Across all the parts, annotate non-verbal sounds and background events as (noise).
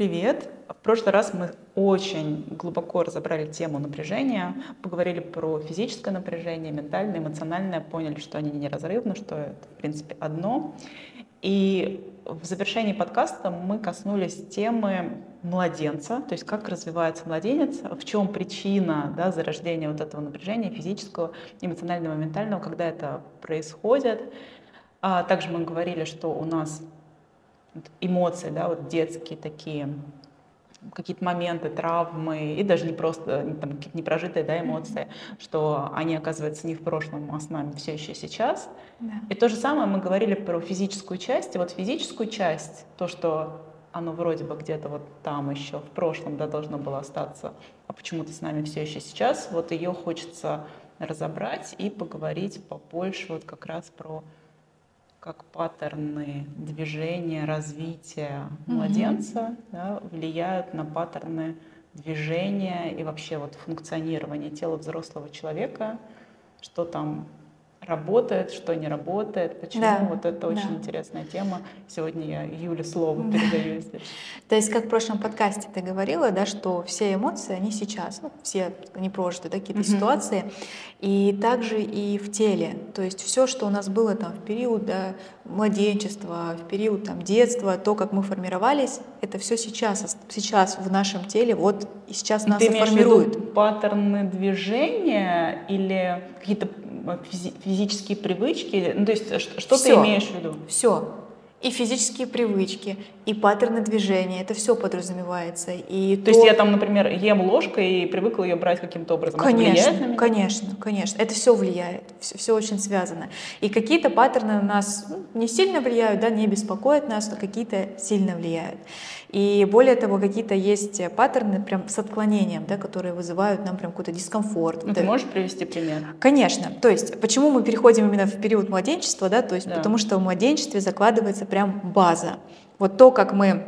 Привет! В прошлый раз мы очень глубоко разобрали тему напряжения, поговорили про физическое напряжение, ментальное, эмоциональное, поняли, что они неразрывны, что это, в принципе, одно. И в завершении подкаста мы коснулись темы младенца, то есть как развивается младенец, в чем причина да, зарождения вот этого напряжения физического, эмоционального, ментального, когда это происходит. А также мы говорили, что у нас эмоции, да, вот детские такие, какие-то моменты, травмы, и даже не просто там, какие-то непрожитые да, эмоции, что они, оказывается, не в прошлом, а с нами все еще сейчас. Да. И то же самое мы говорили про физическую часть. И вот физическую часть, то, что оно вроде бы где-то вот там еще в прошлом да, должно было остаться, а почему-то с нами все еще сейчас, вот ее хочется разобрать и поговорить побольше вот как раз про как паттерны движения, развития mm-hmm. младенца да, влияют на паттерны движения и вообще вот функционирование тела взрослого человека, что там работает, что не работает, почему. Да, вот это очень да. интересная тема. Сегодня я Юле слово да. передаю здесь. То есть, как в прошлом подкасте ты говорила, да, что все эмоции, они сейчас, ну, все не прожиты, да, какие-то угу. ситуации, и также и в теле. То есть все, что у нас было там в период да, младенчества, в период там, детства, то, как мы формировались, это все сейчас, сейчас в нашем теле, вот и сейчас и нас ты формирует. Паттерны движения или какие-то физические привычки? Ну, то есть что Всё. ты имеешь в виду? Все и физические привычки, и паттерны движения, это все подразумевается. И то, то есть я там, например, ем ложкой и привыкла ее брать каким-то образом. Конечно, конечно, конечно. Это все влияет, все, все очень связано. И какие-то паттерны на нас ну, не сильно влияют, да, не беспокоят нас, но какие-то сильно влияют. И более того, какие-то есть паттерны прям с отклонением, да, которые вызывают нам прям какой-то дискомфорт. Ну, ты можешь привести пример? Конечно. То есть, почему мы переходим именно в период младенчества, да, то есть, да. потому что в младенчестве закладывается прям база. Вот то, как мы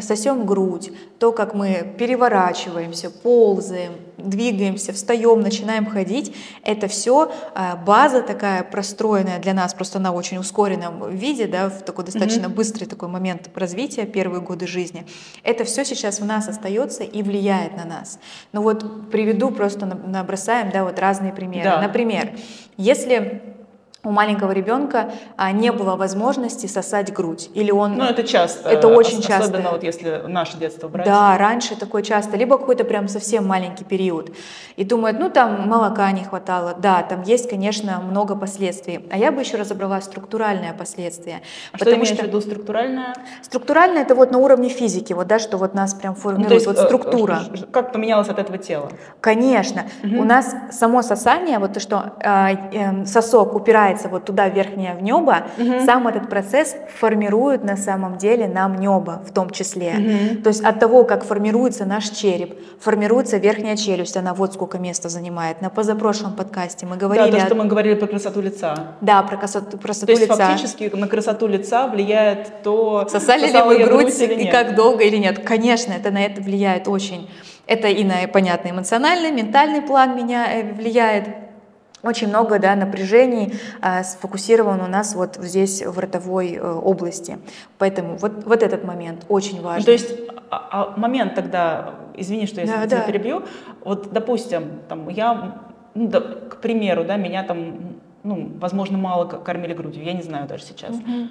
сосем грудь, то, как мы переворачиваемся, ползаем, двигаемся, встаем, начинаем ходить, это все а, база такая простроенная для нас, просто она в очень ускоренном виде, да, в такой достаточно mm-hmm. быстрый такой момент развития, первые годы жизни. Это все сейчас в нас остается и влияет на нас. Ну вот приведу просто набросаем, да, вот разные примеры. Да. Например, если у маленького ребенка а, не было возможности сосать грудь. Или он... Ну, это часто. Это очень часто. Особенно вот если наше детство брать. Да, раньше такое часто. Либо какой-то прям совсем маленький период. И думают, ну, там молока не хватало. Да, там есть, конечно, много последствий. А я бы еще разобрала структуральное последствие. А что имеешь что... в виду структуральное? Структуральное это вот на уровне физики, вот, да, что вот нас прям формирует, ну, есть, вот э, структура. Как поменялось от этого тела? Конечно. Угу. У нас само сосание, вот то, что э, э, сосок упирается поднимается вот туда верхнее в небо, угу. сам этот процесс формирует на самом деле нам небо в том числе. Угу. То есть от того, как формируется наш череп, формируется верхняя челюсть, она вот сколько места занимает. На позапрошлом подкасте мы говорили... Да, то, что мы говорили про красоту лица. Да, про красоту, красоту то лица. То есть фактически на красоту лица влияет то, сосали ли вы грудь или и как долго или нет. Конечно, это на это влияет очень. Это и на, понятно, эмоциональный, ментальный план меня э, влияет очень много да, напряжений э, сфокусировано у нас вот здесь в ротовой э, области. Поэтому вот, вот этот момент очень важен. то есть а, а момент тогда, извини, что я да, тебя да. перебью, вот допустим, там, я, ну, да, к примеру, да, меня там, ну, возможно, мало кормили грудью, я не знаю даже сейчас. Угу.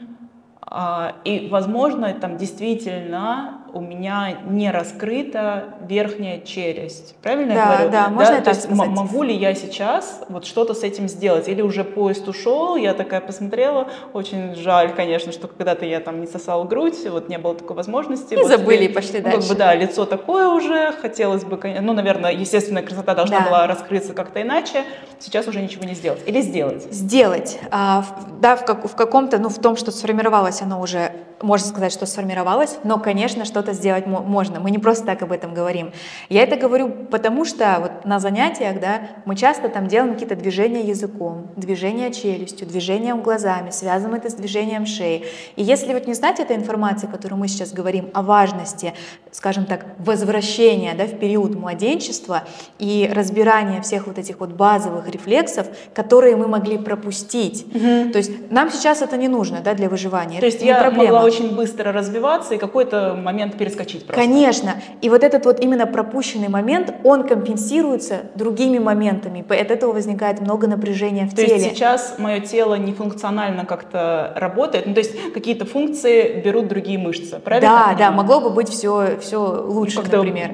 А, и, возможно, там действительно у меня не раскрыта верхняя челюсть. Правильно да, я говорю? Да, можно да? То есть сказать. могу ли я сейчас вот что-то с этим сделать? Или уже поезд ушел, я такая посмотрела, очень жаль, конечно, что когда-то я там не сосала грудь, вот не было такой возможности. И вот забыли, теперь, пошли ну, дальше. Как бы, да, лицо такое уже, хотелось бы, ну, наверное, естественная красота должна да. была раскрыться как-то иначе, сейчас уже ничего не сделать. Или сделать? Сделать. А, да, в, как, в каком-то, ну, в том, что сформировалось оно уже, можно сказать, что сформировалось, но, конечно, что что-то сделать можно. Мы не просто так об этом говорим. Я это говорю потому, что вот на занятиях да, мы часто там делаем какие-то движения языком, движения челюстью, движением глазами, связываем это с движением шеи. И если вот не знать этой информации, которую мы сейчас говорим о важности скажем так, возвращения да, в период младенчества и разбирания всех вот этих вот базовых рефлексов, которые мы могли пропустить. Угу. То есть нам сейчас это не нужно да, для выживания. То есть я проблема. могла очень быстро развиваться и какой-то момент перескочить просто. Конечно. И вот этот вот именно пропущенный момент, он компенсируется другими моментами. От этого возникает много напряжения в то теле. То есть сейчас мое тело не функционально как-то работает, ну, то есть какие-то функции берут другие мышцы, правильно? Да, да, могло бы быть все, все лучше, ну, например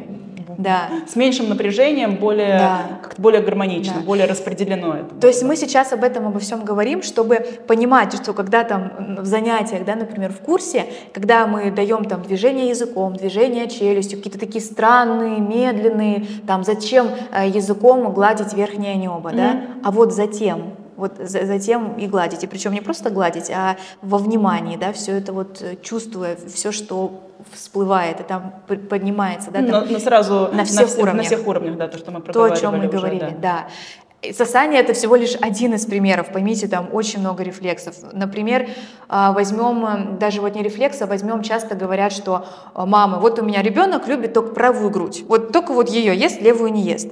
да. с меньшим напряжением, более, да. как более гармонично, да. более распределено это. То есть мы сейчас об этом обо всем говорим, чтобы понимать, что когда там в занятиях, да, например, в курсе, когда мы даем там движение языком, движение челюстью, какие-то такие странные, медленные, там зачем э, языком гладить верхнее небо, mm-hmm. да, а вот затем, вот затем и гладить. И причем не просто гладить, а во внимании, да, все это вот э, чувствуя, все, что всплывает и там поднимается, да, там, но, но сразу на всех на, уровнях. На всех уровнях, да, то, что мы То, о чем мы уже, говорили, да. да. Сосание это всего лишь один из примеров. Поймите, там очень много рефлексов. Например, а, возьмем даже вот не рефлекс, а возьмем часто говорят, что мамы, вот у меня ребенок любит только правую грудь, вот только вот ее ест, левую не ест.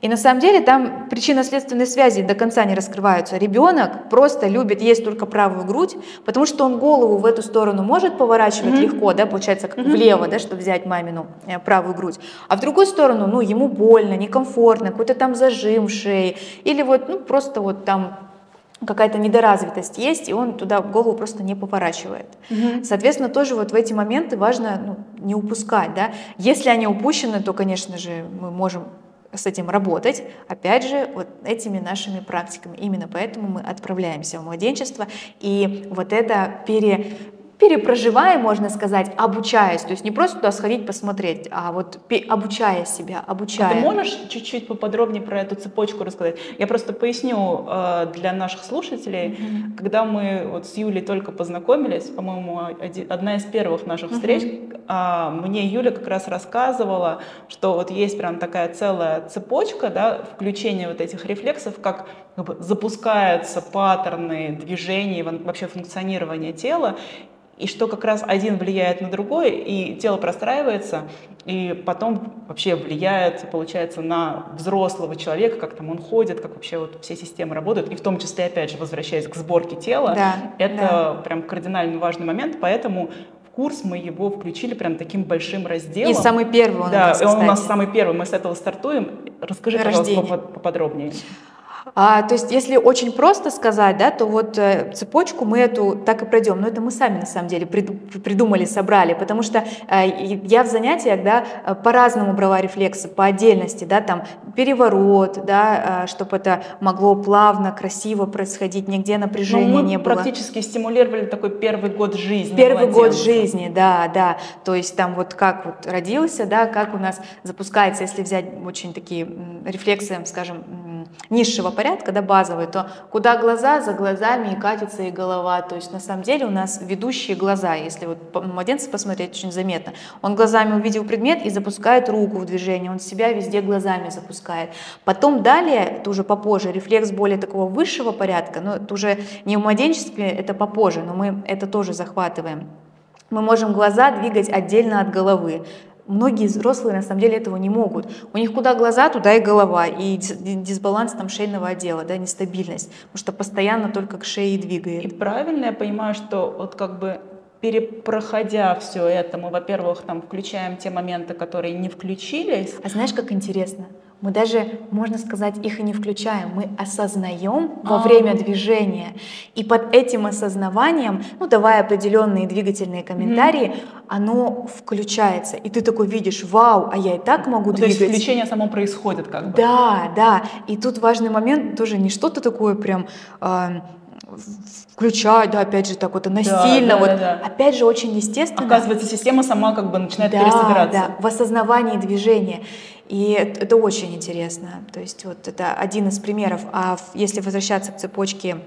И на самом деле там причинно-следственные связи до конца не раскрываются. Ребенок просто любит есть только правую грудь, потому что он голову в эту сторону может поворачивать mm-hmm. легко, да, получается, как mm-hmm. влево, да, чтобы взять мамину э, правую грудь. А в другую сторону, ну, ему больно, некомфортно, какой-то там зажим в шее, или вот, ну, просто вот там какая-то недоразвитость есть, и он туда голову просто не поворачивает. Угу. Соответственно, тоже вот в эти моменты важно ну, не упускать. Да? Если они упущены, то, конечно же, мы можем с этим работать, опять же, вот этими нашими практиками. Именно поэтому мы отправляемся в младенчество, и вот это пере, перепроживая, можно сказать, обучаясь, то есть не просто туда сходить посмотреть, а вот обучая себя, обучая. А ты можешь чуть-чуть поподробнее про эту цепочку рассказать? Я просто поясню э, для наших слушателей, mm-hmm. когда мы вот с Юлей только познакомились, по-моему, одна из первых наших встреч, mm-hmm. мне Юля как раз рассказывала, что вот есть прям такая целая цепочка, да, включения вот этих рефлексов, как, как бы запускаются паттерны движений, вообще функционирования тела, и что как раз один влияет на другой, и тело простраивается, и потом вообще влияет, получается, на взрослого человека, как там он ходит, как вообще вот все системы работают, и в том числе, опять же, возвращаясь к сборке тела, да, это да. прям кардинально важный момент, поэтому курс мы его включили прям таким большим разделом. И самый первый он Да, у нас, и он у нас самый первый, мы с этого стартуем. Расскажи, Рождение. пожалуйста, поподробнее. А, то есть, если очень просто сказать, да, то вот э, цепочку мы эту так и пройдем. Но это мы сами на самом деле придумали, собрали, потому что э, я в занятиях, да, э, по-разному брала рефлексы, по отдельности, да, там переворот, да, чтобы это могло плавно, красиво происходить, нигде напряжения Но мы не было. практически стимулировали такой первый год жизни. Первый год жизни, да, да. То есть там вот как вот родился, да, как у нас запускается, если взять очень такие рефлексы, скажем, низшего порядка, да, базовый, то куда глаза, за глазами и катится и голова. То есть на самом деле у нас ведущие глаза. Если вот младенца посмотреть, очень заметно. Он глазами увидел предмет и запускает руку в движение. Он себя везде глазами запускает. Потом далее, это уже попозже, рефлекс более такого высшего порядка, но это уже не в младенчестве, это попозже, но мы это тоже захватываем. Мы можем глаза двигать отдельно от головы. Многие взрослые на самом деле этого не могут. У них куда глаза, туда и голова, и дисбаланс там шейного отдела, да, нестабильность, потому что постоянно только к шее двигает. И правильно я понимаю, что вот как бы перепроходя все это, мы, во-первых, там включаем те моменты, которые не включились. А знаешь, как интересно? Мы даже, можно сказать, их и не включаем. Мы осознаем во а. время движения. И под этим осознаванием, ну, давая определенные двигательные комментарии, оно включается. И ты такой видишь, вау, а я и так могу ну, двигать. То есть включение само происходит как бы. Да, да. И тут важный момент, тоже не что-то такое прям... Э, включать, да, опять же, так вот насильно, да, да, вот, да, да. опять же, очень естественно. Оказывается, система сама как бы начинает да, пересобираться. Да, в осознавании движения. И это, очень интересно. То есть вот это один из примеров. А если возвращаться к цепочке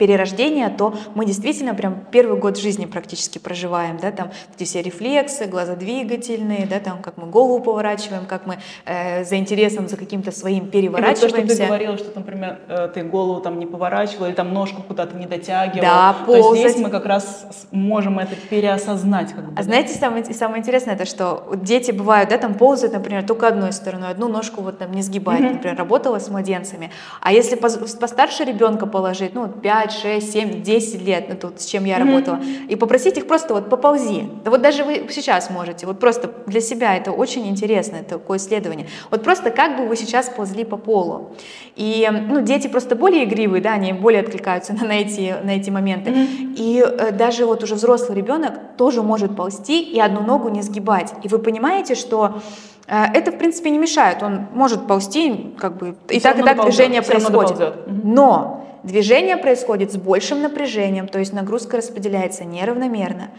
перерождения, то мы действительно прям первый год жизни практически проживаем, да, там эти все рефлексы, глазодвигательные, да, там как мы голову поворачиваем, как мы э, за интересом, за каким-то своим переворачиваемся. И вот то, что ты говорила, что, например, э, ты голову там не поворачивала или там ножку куда-то не дотягивала. Да, ползать. То есть здесь мы как раз можем это переосознать. Как бы, а да? знаете, самое, самое интересное, это что дети бывают, да, там ползают, например, только одной стороной, одну ножку вот там не сгибает, mm-hmm. например, работала с младенцами. А если постарше ребенка положить, ну, 5, 6, 7, 10 лет, ну, тут с чем я mm-hmm. работала, и попросить их просто вот поползи. Да вот даже вы сейчас можете, вот просто для себя это очень интересно, это такое исследование. Вот просто как бы вы сейчас ползли по полу. И, ну, дети просто более игривые, да, они более откликаются (laughs) на, на, эти, на эти моменты. Mm-hmm. И э, даже вот уже взрослый ребенок тоже может ползти и одну ногу не сгибать. И вы понимаете, что э, это, в принципе, не мешает. Он может ползти, как бы, и, и так и так движение происходит. Но движение происходит с большим напряжением, то есть нагрузка распределяется неравномерно.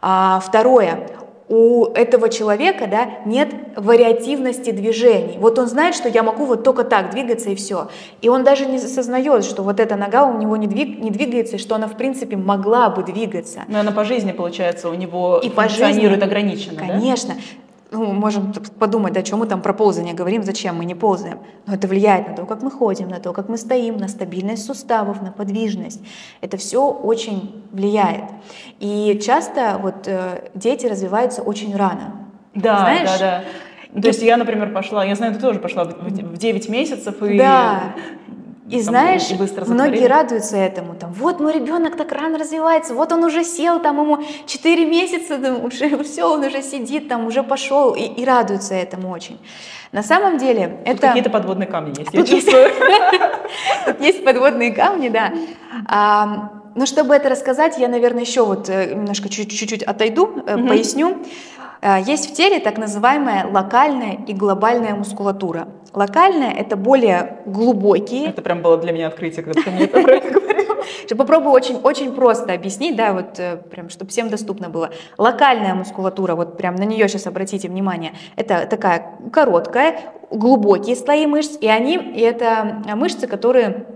А, второе, у этого человека да, нет вариативности движений. Вот он знает, что я могу вот только так двигаться и все. И он даже не осознает, что вот эта нога у него не, двиг, не двигается, и что она в принципе могла бы двигаться. Но она по жизни, получается, у него и функционирует по жизни, ограниченно. Конечно. Да? Ну, можем подумать, да, чем мы там про ползание говорим, зачем мы не ползаем. Но это влияет на то, как мы ходим, на то, как мы стоим, на стабильность суставов, на подвижность. Это все очень влияет. И часто вот э, дети развиваются очень рано. Да, Знаешь? да, да. То и... есть я, например, пошла, я знаю, ты тоже пошла в 9 месяцев и да. И знаешь, и быстро многие радуются этому. Там, вот мой ребенок так рано развивается, вот он уже сел, там ему 4 месяца, там, уже (laughs) все, он уже сидит, там уже пошел, и, и радуются этому очень. На самом деле Тут это... какие-то подводные камни есть, я чувствую. (laughs) Тут есть подводные камни, да. Но чтобы это рассказать, я, наверное, еще вот э, немножко чуть-чуть отойду, поясню. Э, есть в теле так называемая локальная и глобальная мускулатура. Локальная – это более глубокие. Это прям было для меня открытие, когда ты мне это говорил. (laughs) Попробую очень, очень просто объяснить, да, вот э, прям, чтобы всем доступно было. Локальная мускулатура, вот прям на нее сейчас обратите внимание, это такая короткая, глубокие слои мышц, и они, и это мышцы, которые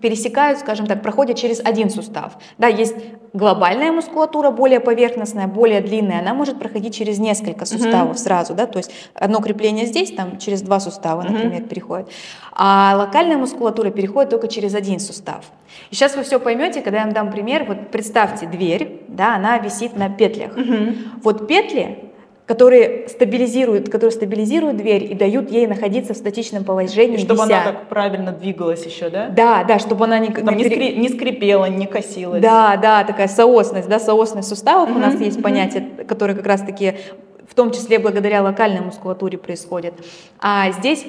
пересекают, скажем так, проходят через один сустав. Да, есть глобальная мускулатура, более поверхностная, более длинная, она может проходить через несколько суставов uh-huh. сразу, да, то есть одно крепление здесь, там через два сустава, например, uh-huh. переходит, а локальная мускулатура переходит только через один сустав. И сейчас вы все поймете, когда я вам дам пример. Вот представьте дверь, да, она висит на петлях. Uh-huh. Вот петли которые стабилизируют, которые стабилизируют дверь и дают ей находиться в статичном положении. И чтобы вися. она так правильно двигалась еще, да? Да, да, чтобы она не, Там не, скри, не скрипела, не косилась. Да, да, такая соосность, да, соосность суставов у нас есть понятие, которое как раз-таки в том числе благодаря локальной мускулатуре происходит. А здесь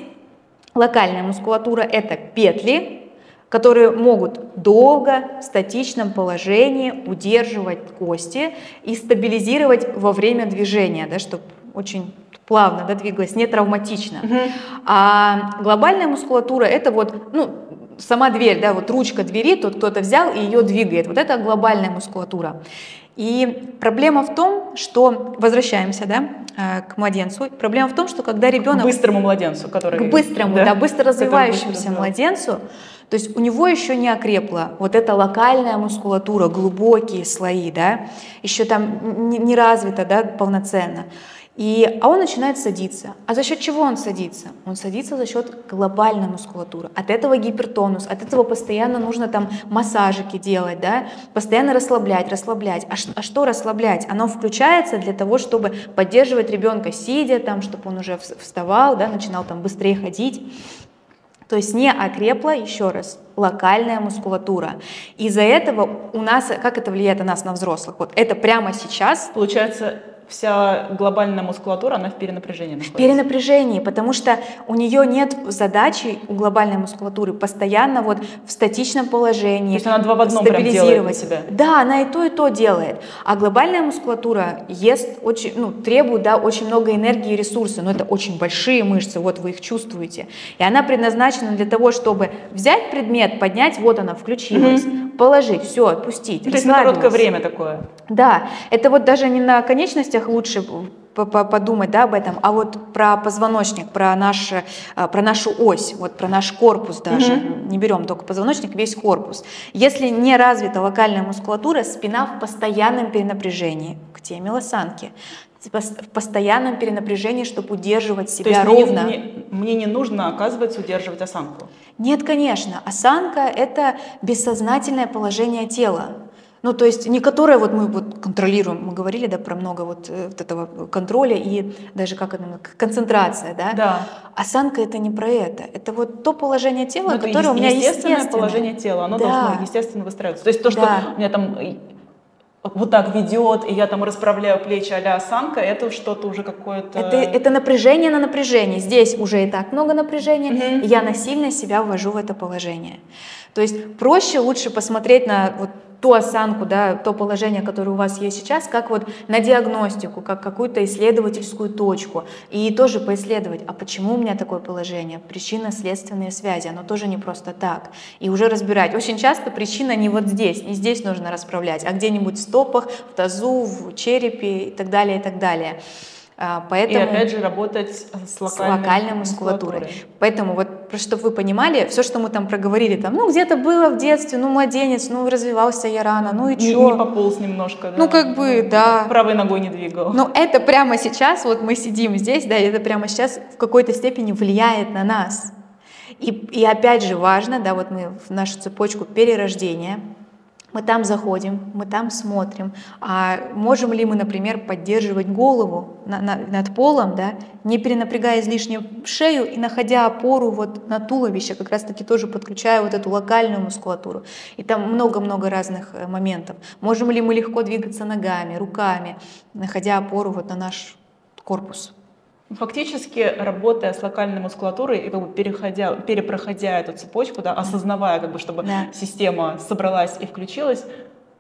локальная мускулатура это петли, которые могут долго в статичном положении удерживать кости и стабилизировать во время движения, да, чтобы очень плавно да, двигалась, не травматично. Угу. А глобальная мускулатура это вот, ну, сама дверь, да, вот ручка двери, тут кто-то взял и ее двигает. Вот это глобальная мускулатура. И проблема в том, что возвращаемся, да, э, к младенцу. Проблема в том, что когда ребенок к быстрому младенцу, который к быстрому, да, да быстро развивающемуся младенцу, то есть у него еще не окрепла вот эта локальная мускулатура, глубокие слои, да, еще там не, развита, да, полноценно. И, а он начинает садиться. А за счет чего он садится? Он садится за счет глобальной мускулатуры. От этого гипертонус, от этого постоянно нужно там массажики делать, да? постоянно расслаблять, расслаблять. А, а что расслаблять? Оно включается для того, чтобы поддерживать ребенка сидя, там, чтобы он уже вставал, да, начинал там быстрее ходить. То есть не окрепла, еще раз, локальная мускулатура. Из-за этого у нас, как это влияет на нас, на взрослых? Вот это прямо сейчас. Получается, вся глобальная мускулатура, она в перенапряжении находится. В перенапряжении, потому что у нее нет задачи у глобальной мускулатуры постоянно вот в статичном положении. То есть она два в одном на себя. Да, она и то, и то делает. А глобальная мускулатура ест очень, ну, требует, да, очень много энергии и ресурсов, но это очень большие мышцы, вот вы их чувствуете. И она предназначена для того, чтобы взять предмет, поднять, вот она включилась, mm-hmm. положить, все, отпустить. То есть на короткое время такое. Да, это вот даже не на конечности конечностях лучше подумать да, об этом, а вот про позвоночник, про, наш, э, про нашу ось, вот про наш корпус даже, mm-hmm. не берем только позвоночник, весь корпус. Если не развита локальная мускулатура, спина в постоянном перенапряжении, к теме лосанки, в постоянном перенапряжении, чтобы удерживать себя То есть ровно. Мне, мне, мне не нужно, оказывается, удерживать осанку. Нет, конечно. Осанка – это бессознательное положение тела. Ну, то есть не которое вот мы вот контролируем, мы говорили, да, про много вот, э, вот этого контроля и даже как это, концентрация, да? Да. Осанка это не про это, это вот то положение тела, ну, которое у меня естественное. Естественное положение тела, оно да. должно естественно выстраиваться. То есть то, что да. у меня там вот так ведет, и я там расправляю плечи а осанка, это что-то уже какое-то... Это, это напряжение на напряжение. Здесь уже и так много напряжения, mm-hmm. и я насильно себя ввожу в это положение. То есть проще, лучше посмотреть на вот ту осанку, да, то положение, которое у вас есть сейчас, как вот на диагностику, как какую-то исследовательскую точку. И тоже поисследовать, а почему у меня такое положение, причинно-следственные связи, оно тоже не просто так. И уже разбирать. Очень часто причина не вот здесь, не здесь нужно расправлять, а где-нибудь в стопах, в тазу, в черепе и так далее, и так далее. А, поэтому, и опять же работать с локальной, с локальной мускулатурой. мускулатурой. Поэтому вот чтобы вы понимали, все, что мы там проговорили, там, ну где-то было в детстве, ну младенец, ну развивался я рано, ну и не, что? Не пополз немножко, да? Ну как бы, ну, да. Правой ногой не двигал. Но это прямо сейчас, вот мы сидим здесь, да, это прямо сейчас в какой-то степени влияет на нас. И, и опять же важно, да, вот мы в нашу цепочку перерождения, мы там заходим, мы там смотрим, а можем ли мы, например, поддерживать голову на, на, над полом, да, не перенапрягая излишне шею и находя опору вот на туловище, как раз-таки тоже подключая вот эту локальную мускулатуру. И там много-много разных э, моментов. Можем ли мы легко двигаться ногами, руками, находя опору вот на наш корпус. Фактически, работая с локальной мускулатурой и как бы переходя, перепроходя эту цепочку, да, осознавая, как бы, чтобы да. система собралась и включилась,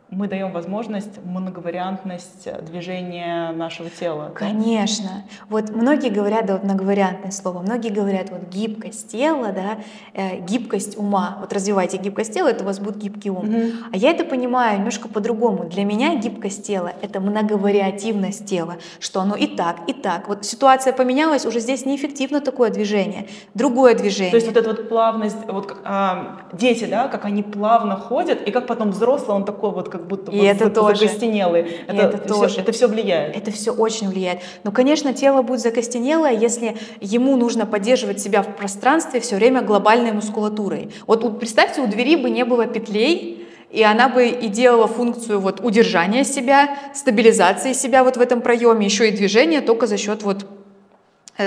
мы даем возможность многовариантность движения нашего тела. Конечно. Да? Вот многие говорят, да, вот многовариантное слово, многие говорят, вот гибкость тела, да, э, гибкость ума. Вот развивайте гибкость тела, это у вас будет гибкий ум. Угу. А я это понимаю немножко по-другому. Для меня гибкость тела — это многовариативность тела, что оно и так, и так. Вот ситуация поменялась, уже здесь неэффективно такое движение, другое движение. То есть вот эта вот плавность, вот а, дети, да, как они плавно ходят, и как потом взрослый, он такой вот как будто и это (laughs) тоже. закостенелый. Это, и это, все, тоже. это все влияет. Это все очень влияет. Но, конечно, тело будет закостенелое, если ему нужно поддерживать себя в пространстве все время глобальной мускулатурой. Вот представьте, у двери бы не было петлей, и она бы и делала функцию вот удержания себя, стабилизации себя вот в этом проеме, еще и движения только за счет вот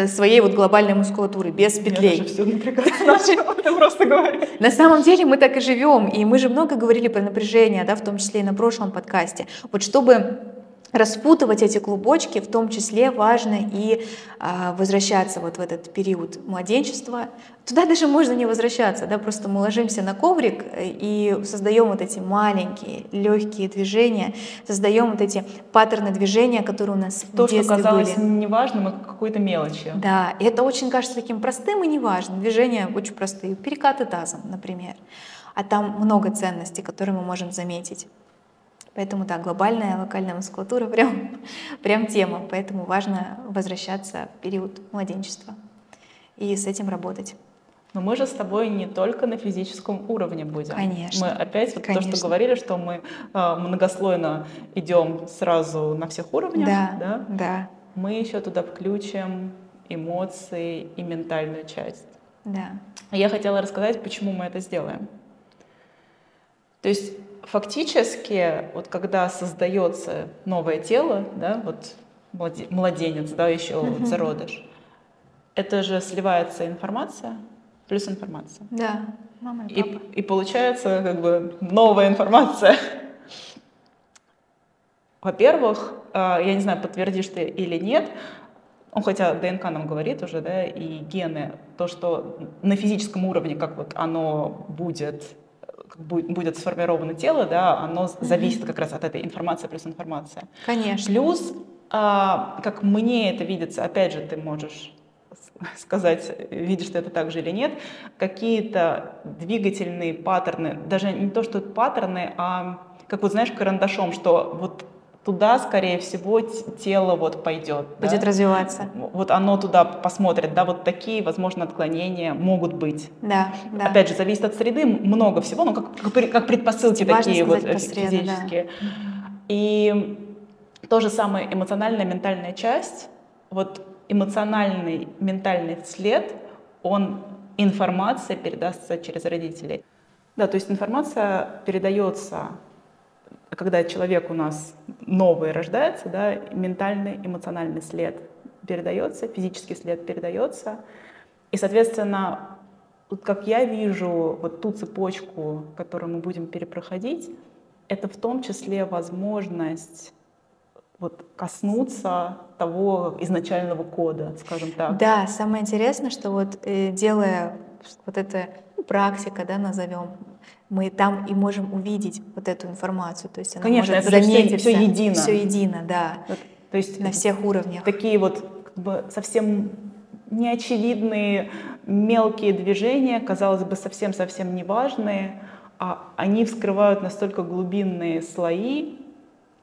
своей вот глобальной мускулатуры, без петлей. Я все напрягаться (laughs) просто. На самом деле мы так и живем, и мы же много говорили про напряжение, да, в том числе и на прошлом подкасте. Вот чтобы распутывать эти клубочки, в том числе важно и а, возвращаться вот в этот период младенчества. Туда даже можно не возвращаться, да, просто мы ложимся на коврик э, и создаем вот эти маленькие легкие движения, создаем вот эти паттерны движения, которые у нас То, в детстве что казалось были. неважным, это какой-то мелочью. Да, и это очень кажется таким простым и неважным. Движения очень простые. Перекаты тазом, например. А там много ценностей, которые мы можем заметить. Поэтому, да, глобальная локальная мускулатура (laughs) прям, прям тема. Поэтому важно возвращаться в период младенчества и с этим работать. Но мы же с тобой не только на физическом уровне будем. Конечно. Мы опять вот Конечно. то, что говорили, что мы э, многослойно идем сразу на всех уровнях. Да, да. да. Мы еще туда включим эмоции и ментальную часть. Да. Я хотела рассказать, почему мы это сделаем. То есть фактически, вот когда создается новое тело, да, вот младенец, да, еще вот зародыш, это же сливается информация плюс информация. Да, мама и, папа. и, и получается как бы новая информация. Во-первых, а, я не знаю, подтвердишь ты или нет, он хотя ДНК нам говорит уже, да, и гены, то, что на физическом уровне, как вот оно будет будет сформировано тело, да, оно зависит как раз от этой информации плюс информация. Конечно. Плюс, а, как мне это видится, опять же, ты можешь сказать, видишь ты это так же или нет, какие-то двигательные паттерны, даже не то, что паттерны, а как вот знаешь, карандашом, что вот туда, скорее всего, тело вот пойдет. Будет да? развиваться. Вот оно туда посмотрит, да, вот такие, возможно, отклонения могут быть. Да, да. Опять же, зависит от среды, много всего, но как, как предпосылки Важно такие вот физические. Да. И то же самое эмоциональная, ментальная часть, вот эмоциональный, ментальный след, он, информация передастся через родителей. Да, то есть информация передается когда человек у нас новый рождается, да, ментальный, эмоциональный след передается, физический след передается. И, соответственно, вот как я вижу вот ту цепочку, которую мы будем перепроходить, это в том числе возможность вот коснуться того изначального кода, скажем так. Да, самое интересное, что вот э, делая вот это ну, практика, да, назовем, мы там и можем увидеть вот эту информацию. То есть она Конечно, может это все, все едино. Все едино, да. Вот, то есть на всех уровнях. Такие вот как бы, совсем неочевидные мелкие движения, казалось бы, совсем-совсем неважные, а они вскрывают настолько глубинные слои,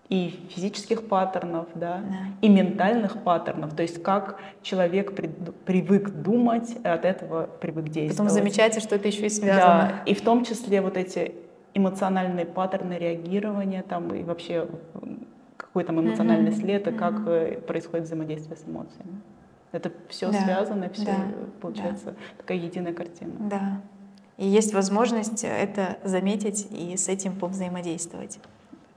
и физических паттернов, да, да. и ментальных паттернов, то есть как человек при, привык думать, от этого привык действовать. Потом замечаете, что это еще и связано. Да, и в том числе вот эти эмоциональные паттерны реагирования там и вообще какой там эмоциональный mm-hmm. след и как mm-hmm. происходит взаимодействие с эмоциями. Это все да. связано, все да. получается да. такая единая картина. Да. И есть возможность это заметить и с этим повзаимодействовать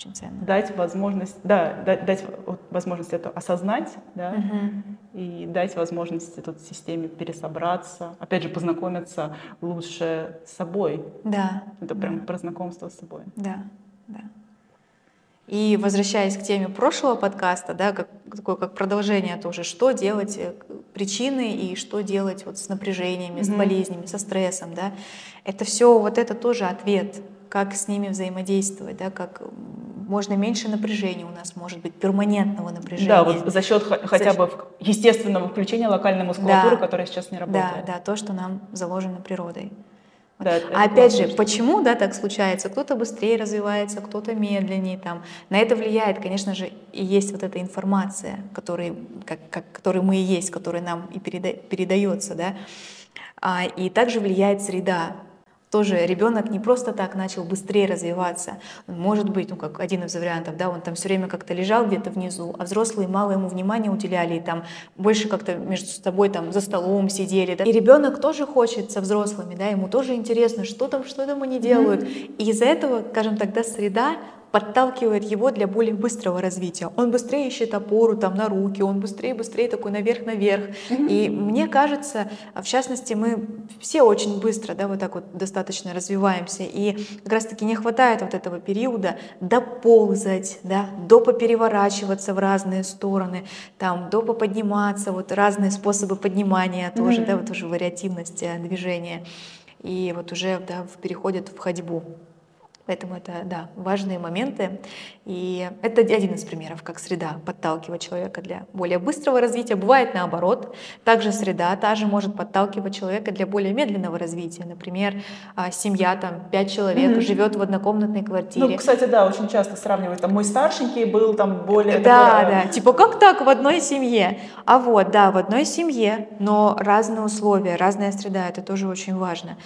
очень ценно. Дать возможность, да, дать, дать возможность это осознать, да, угу. и дать возможность этой системе пересобраться, опять же, познакомиться лучше с собой. Да. Это да. прям про знакомство с собой. Да, да. И возвращаясь к теме прошлого подкаста, да, как, такое как продолжение тоже, что делать, э, причины и что делать вот с напряжениями, mm-hmm. с болезнями, со стрессом, да, это все вот это тоже ответ, как с ними взаимодействовать, да, как можно меньше напряжения у нас может быть, перманентного напряжения. Да, вот за счет хотя бы естественного включения локальной мускулатуры, да, которая сейчас не работает. Да, да, то, что нам заложено природой. Да, а опять же, почему да, так случается? Кто-то быстрее развивается, кто-то медленнее. Там. На это влияет, конечно же, и есть вот эта информация, который, как, как, которой мы и есть, которая нам и переда, передается. Да? А, и также влияет среда тоже ребенок не просто так начал быстрее развиваться. Может быть, ну как один из вариантов, да, он там все время как-то лежал где-то внизу, а взрослые мало ему внимания уделяли, и там больше как-то между собой там за столом сидели. Да? И ребенок тоже хочет со взрослыми, да, ему тоже интересно, что там, что там они делают. Mm-hmm. И из-за этого, скажем тогда, среда подталкивает его для более быстрого развития. Он быстрее ищет опору там на руки, он быстрее, быстрее такой наверх-наверх. И мне кажется, в частности, мы все очень быстро, да, вот так вот достаточно развиваемся, и как раз-таки не хватает вот этого периода доползать, да, до попереворачиваться в разные стороны, там, до поподниматься, вот разные способы поднимания тоже, mm-hmm. да, вот уже вариативность э, движения. И вот уже, да, переходит в ходьбу. Поэтому это, да, важные моменты. И это один из примеров, как среда подталкивает человека для более быстрого развития. Бывает наоборот. Также среда та же может подталкивать человека для более медленного развития. Например, а, семья, там, пять человек mm-hmm. живет в однокомнатной квартире. Ну, кстати, да, очень часто сравнивают. Там мой старшенький был там более... Да, такой... да. Типа, как так в одной семье? А вот, да, в одной семье, но разные условия, разная среда. Это тоже очень важно.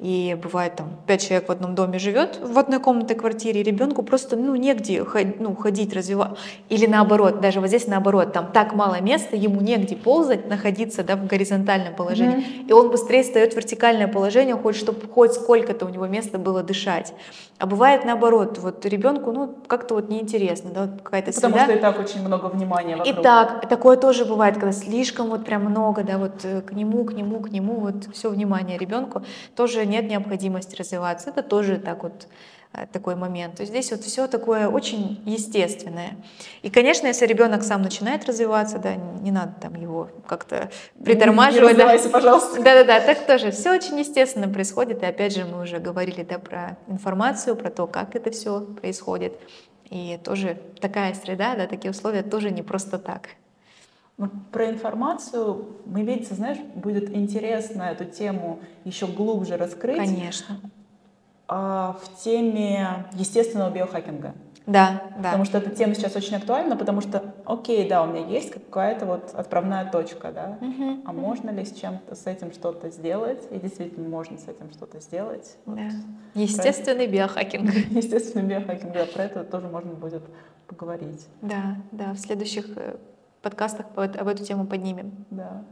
И бывает там пять человек в одном доме живет, в однокомнатной квартире, ребенку просто ну, негде ну, ходить, развивать. Или наоборот, даже вот здесь наоборот, там так мало места, ему негде ползать, находиться да, в горизонтальном положении. Mm-hmm. И он быстрее встает в вертикальное положение, хочет, чтобы хоть сколько-то у него места было дышать. А бывает наоборот, вот ребенку ну, как-то вот неинтересно, да, вот какая-то Потому среда. что и так очень много внимания вокруг. И так, такое тоже бывает, когда слишком вот прям много, да, вот э, к нему, к нему, к нему, вот все внимание ребенку, тоже нет необходимости развиваться. Это тоже так вот такой момент. То есть здесь вот все такое очень естественное. И, конечно, если ребенок сам начинает развиваться, да, не надо там его как-то притормаживать. Не да. пожалуйста. Да-да-да, так тоже все очень естественно происходит. И опять же, мы уже говорили да, про информацию, про то, как это все происходит. И тоже такая среда, да, такие условия тоже не просто так. Ну, про информацию, мы видите, знаешь, будет интересно эту тему еще глубже раскрыть. Конечно. А, в теме естественного биохакинга. Да, да. Потому что эта тема сейчас очень актуальна, потому что, окей, да, у меня есть какая-то вот отправная точка, да, Мгм. а можно ли с чем-то, с этим что-то сделать? И действительно можно с этим что-то сделать. Вот. Да. Естественный биохакинг. (laughs) Естественно, биохакинг, да, про это тоже можно будет поговорить. Да, да, в следующих э, подкастах по- об эту тему поднимем. Да.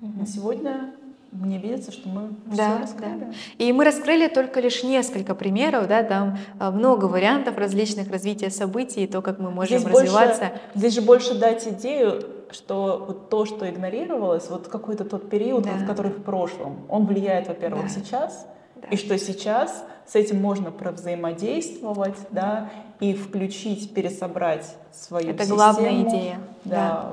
На сегодня мне видится, что мы Да, все раскрыли. И мы раскрыли только лишь несколько примеров, да, там а, много вариантов различных развития событий, то, как мы можем Здесь больше- развиваться. Здесь же больше дать идею, что вот то, что игнорировалось, вот какой-то тот период, Да. вот, который в прошлом, он влияет, во-первых, Да. сейчас, Да. и что сейчас с этим можно провзаимодействовать, да, и включить, пересобрать свою Это систему. главная идея, Да.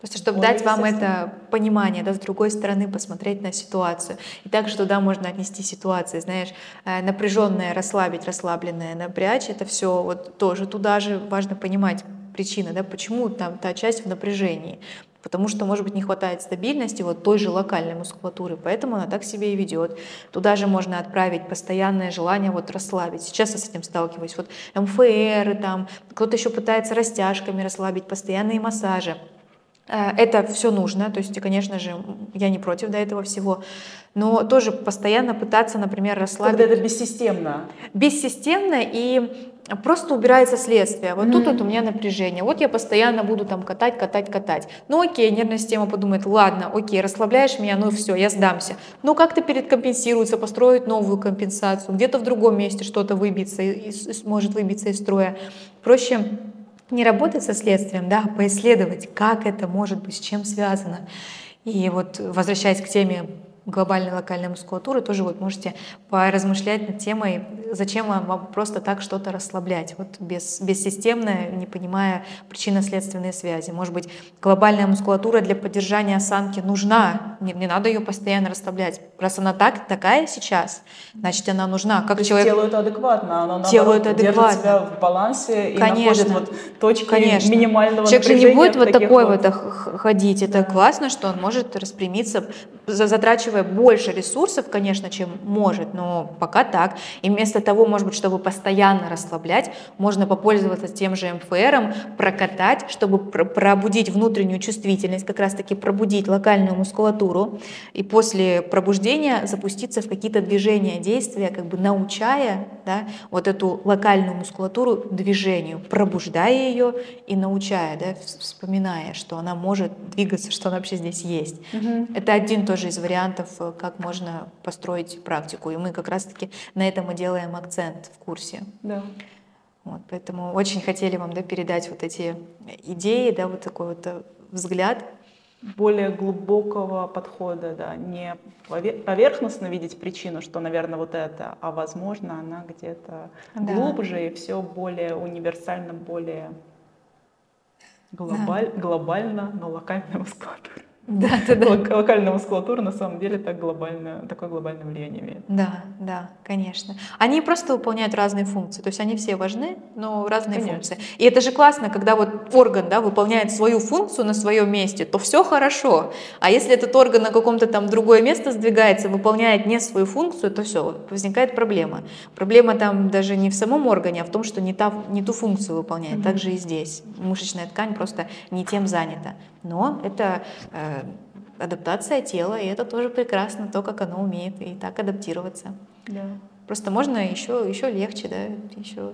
Просто чтобы Более дать вам это понимание, да, с другой стороны посмотреть на ситуацию. И также туда можно отнести ситуации, знаешь, э, напряженное расслабить, расслабленное напрячь, это все вот тоже туда же важно понимать причины, да, почему там та часть в напряжении. Потому что, может быть, не хватает стабильности вот той же локальной мускулатуры, поэтому она так себя и ведет. Туда же можно отправить постоянное желание вот расслабить. Сейчас я с этим сталкиваюсь. Вот МФР, там, кто-то еще пытается растяжками расслабить, постоянные массажи. Э, Это все нужно, то есть, конечно же, я не против до этого всего, но тоже постоянно пытаться, например, расслабить Когда это бессистемно. бессистемно и просто убирается следствие. Вот тут вот у меня напряжение. Вот я постоянно буду там катать, катать, катать. Ну окей, нервная система подумает, ладно, окей, расслабляешь меня, ну все, я сдамся. Ну как-то передкомпенсируется, построить новую компенсацию. Где-то в другом месте что-то выбиться, и, и с- может выбиться из строя. Проще не работать со следствием, да, а поисследовать, как это может быть, с чем связано. И вот возвращаясь к теме глобальной локальной мускулатуры, тоже вот можете поразмышлять над темой, зачем вам просто так что-то расслаблять, вот без, бессистемно, не понимая причинно-следственные связи. Может быть, глобальная мускулатура для поддержания осанки нужна, не, не надо ее постоянно расслаблять. Раз она так, такая сейчас, значит, она нужна. Как То человек тело это адекватно, оно наоборот, держит адекватно. себя в балансе и Конечно. находит вот точки Конечно. минимального Человек же не будет вот такой вот- вот ходить. Это классно, что он может распрямиться, за- затрачивая больше ресурсов, конечно, чем может, но пока так. И вместо того, может быть, чтобы постоянно расслаблять, можно попользоваться тем же МФРом, прокатать, чтобы пр- пробудить внутреннюю чувствительность, как раз-таки пробудить локальную мускулатуру. И после пробуждения запуститься в какие-то движения, действия, как бы научая да, вот эту локальную мускулатуру движению, пробуждая ее и научая, да, вс- вспоминая, что она может двигаться, что она вообще здесь есть. Мгм. Это один тоже из вариантов, э, как можно построить практику. И мы как раз-таки на этом и делаем акцент в курсе. Да. Вот, поэтому очень хотели вам да, передать вот эти идеи, да, вот такой вот э, взгляд. Более глубокого подхода, да, не пове- поверхностно видеть причину, что, наверное, вот это, а возможно, она где-то Да. глубже и все более универсально, более глобаль- глобально, но локальная (laughs) мускулатура. Да, (laughs) да, да. Лок- Локальная мускулатура на самом деле так глобальное, такое глобальное влияние имеет. Да, да, конечно. Они просто выполняют разные функции. То есть они все важны, но разные Конечно. функции. И это же классно, когда вот орган да, выполняет свою функцию на своем месте, то все хорошо. А если этот орган на каком-то там другое место сдвигается, выполняет не свою функцию, то все, возникает проблема. Проблема там даже не в самом органе, а в том, что не, та, не ту функцию выполняет. Мгм. Так же и здесь. Мышечная ткань просто не тем занята. Но это э, адаптация тела, и это тоже прекрасно, то, как оно умеет и так адаптироваться. Да. Просто можно еще, еще легче, да, еще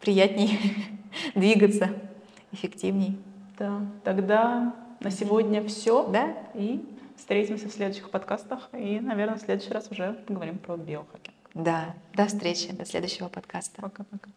приятнее (laughs) двигаться, эффективней. Да. Тогда на сегодня все. Да? И встретимся в следующих подкастах. И, наверное, в следующий раз уже поговорим про биохакинг. Да. До встречи, до следующего подкаста. Пока-пока.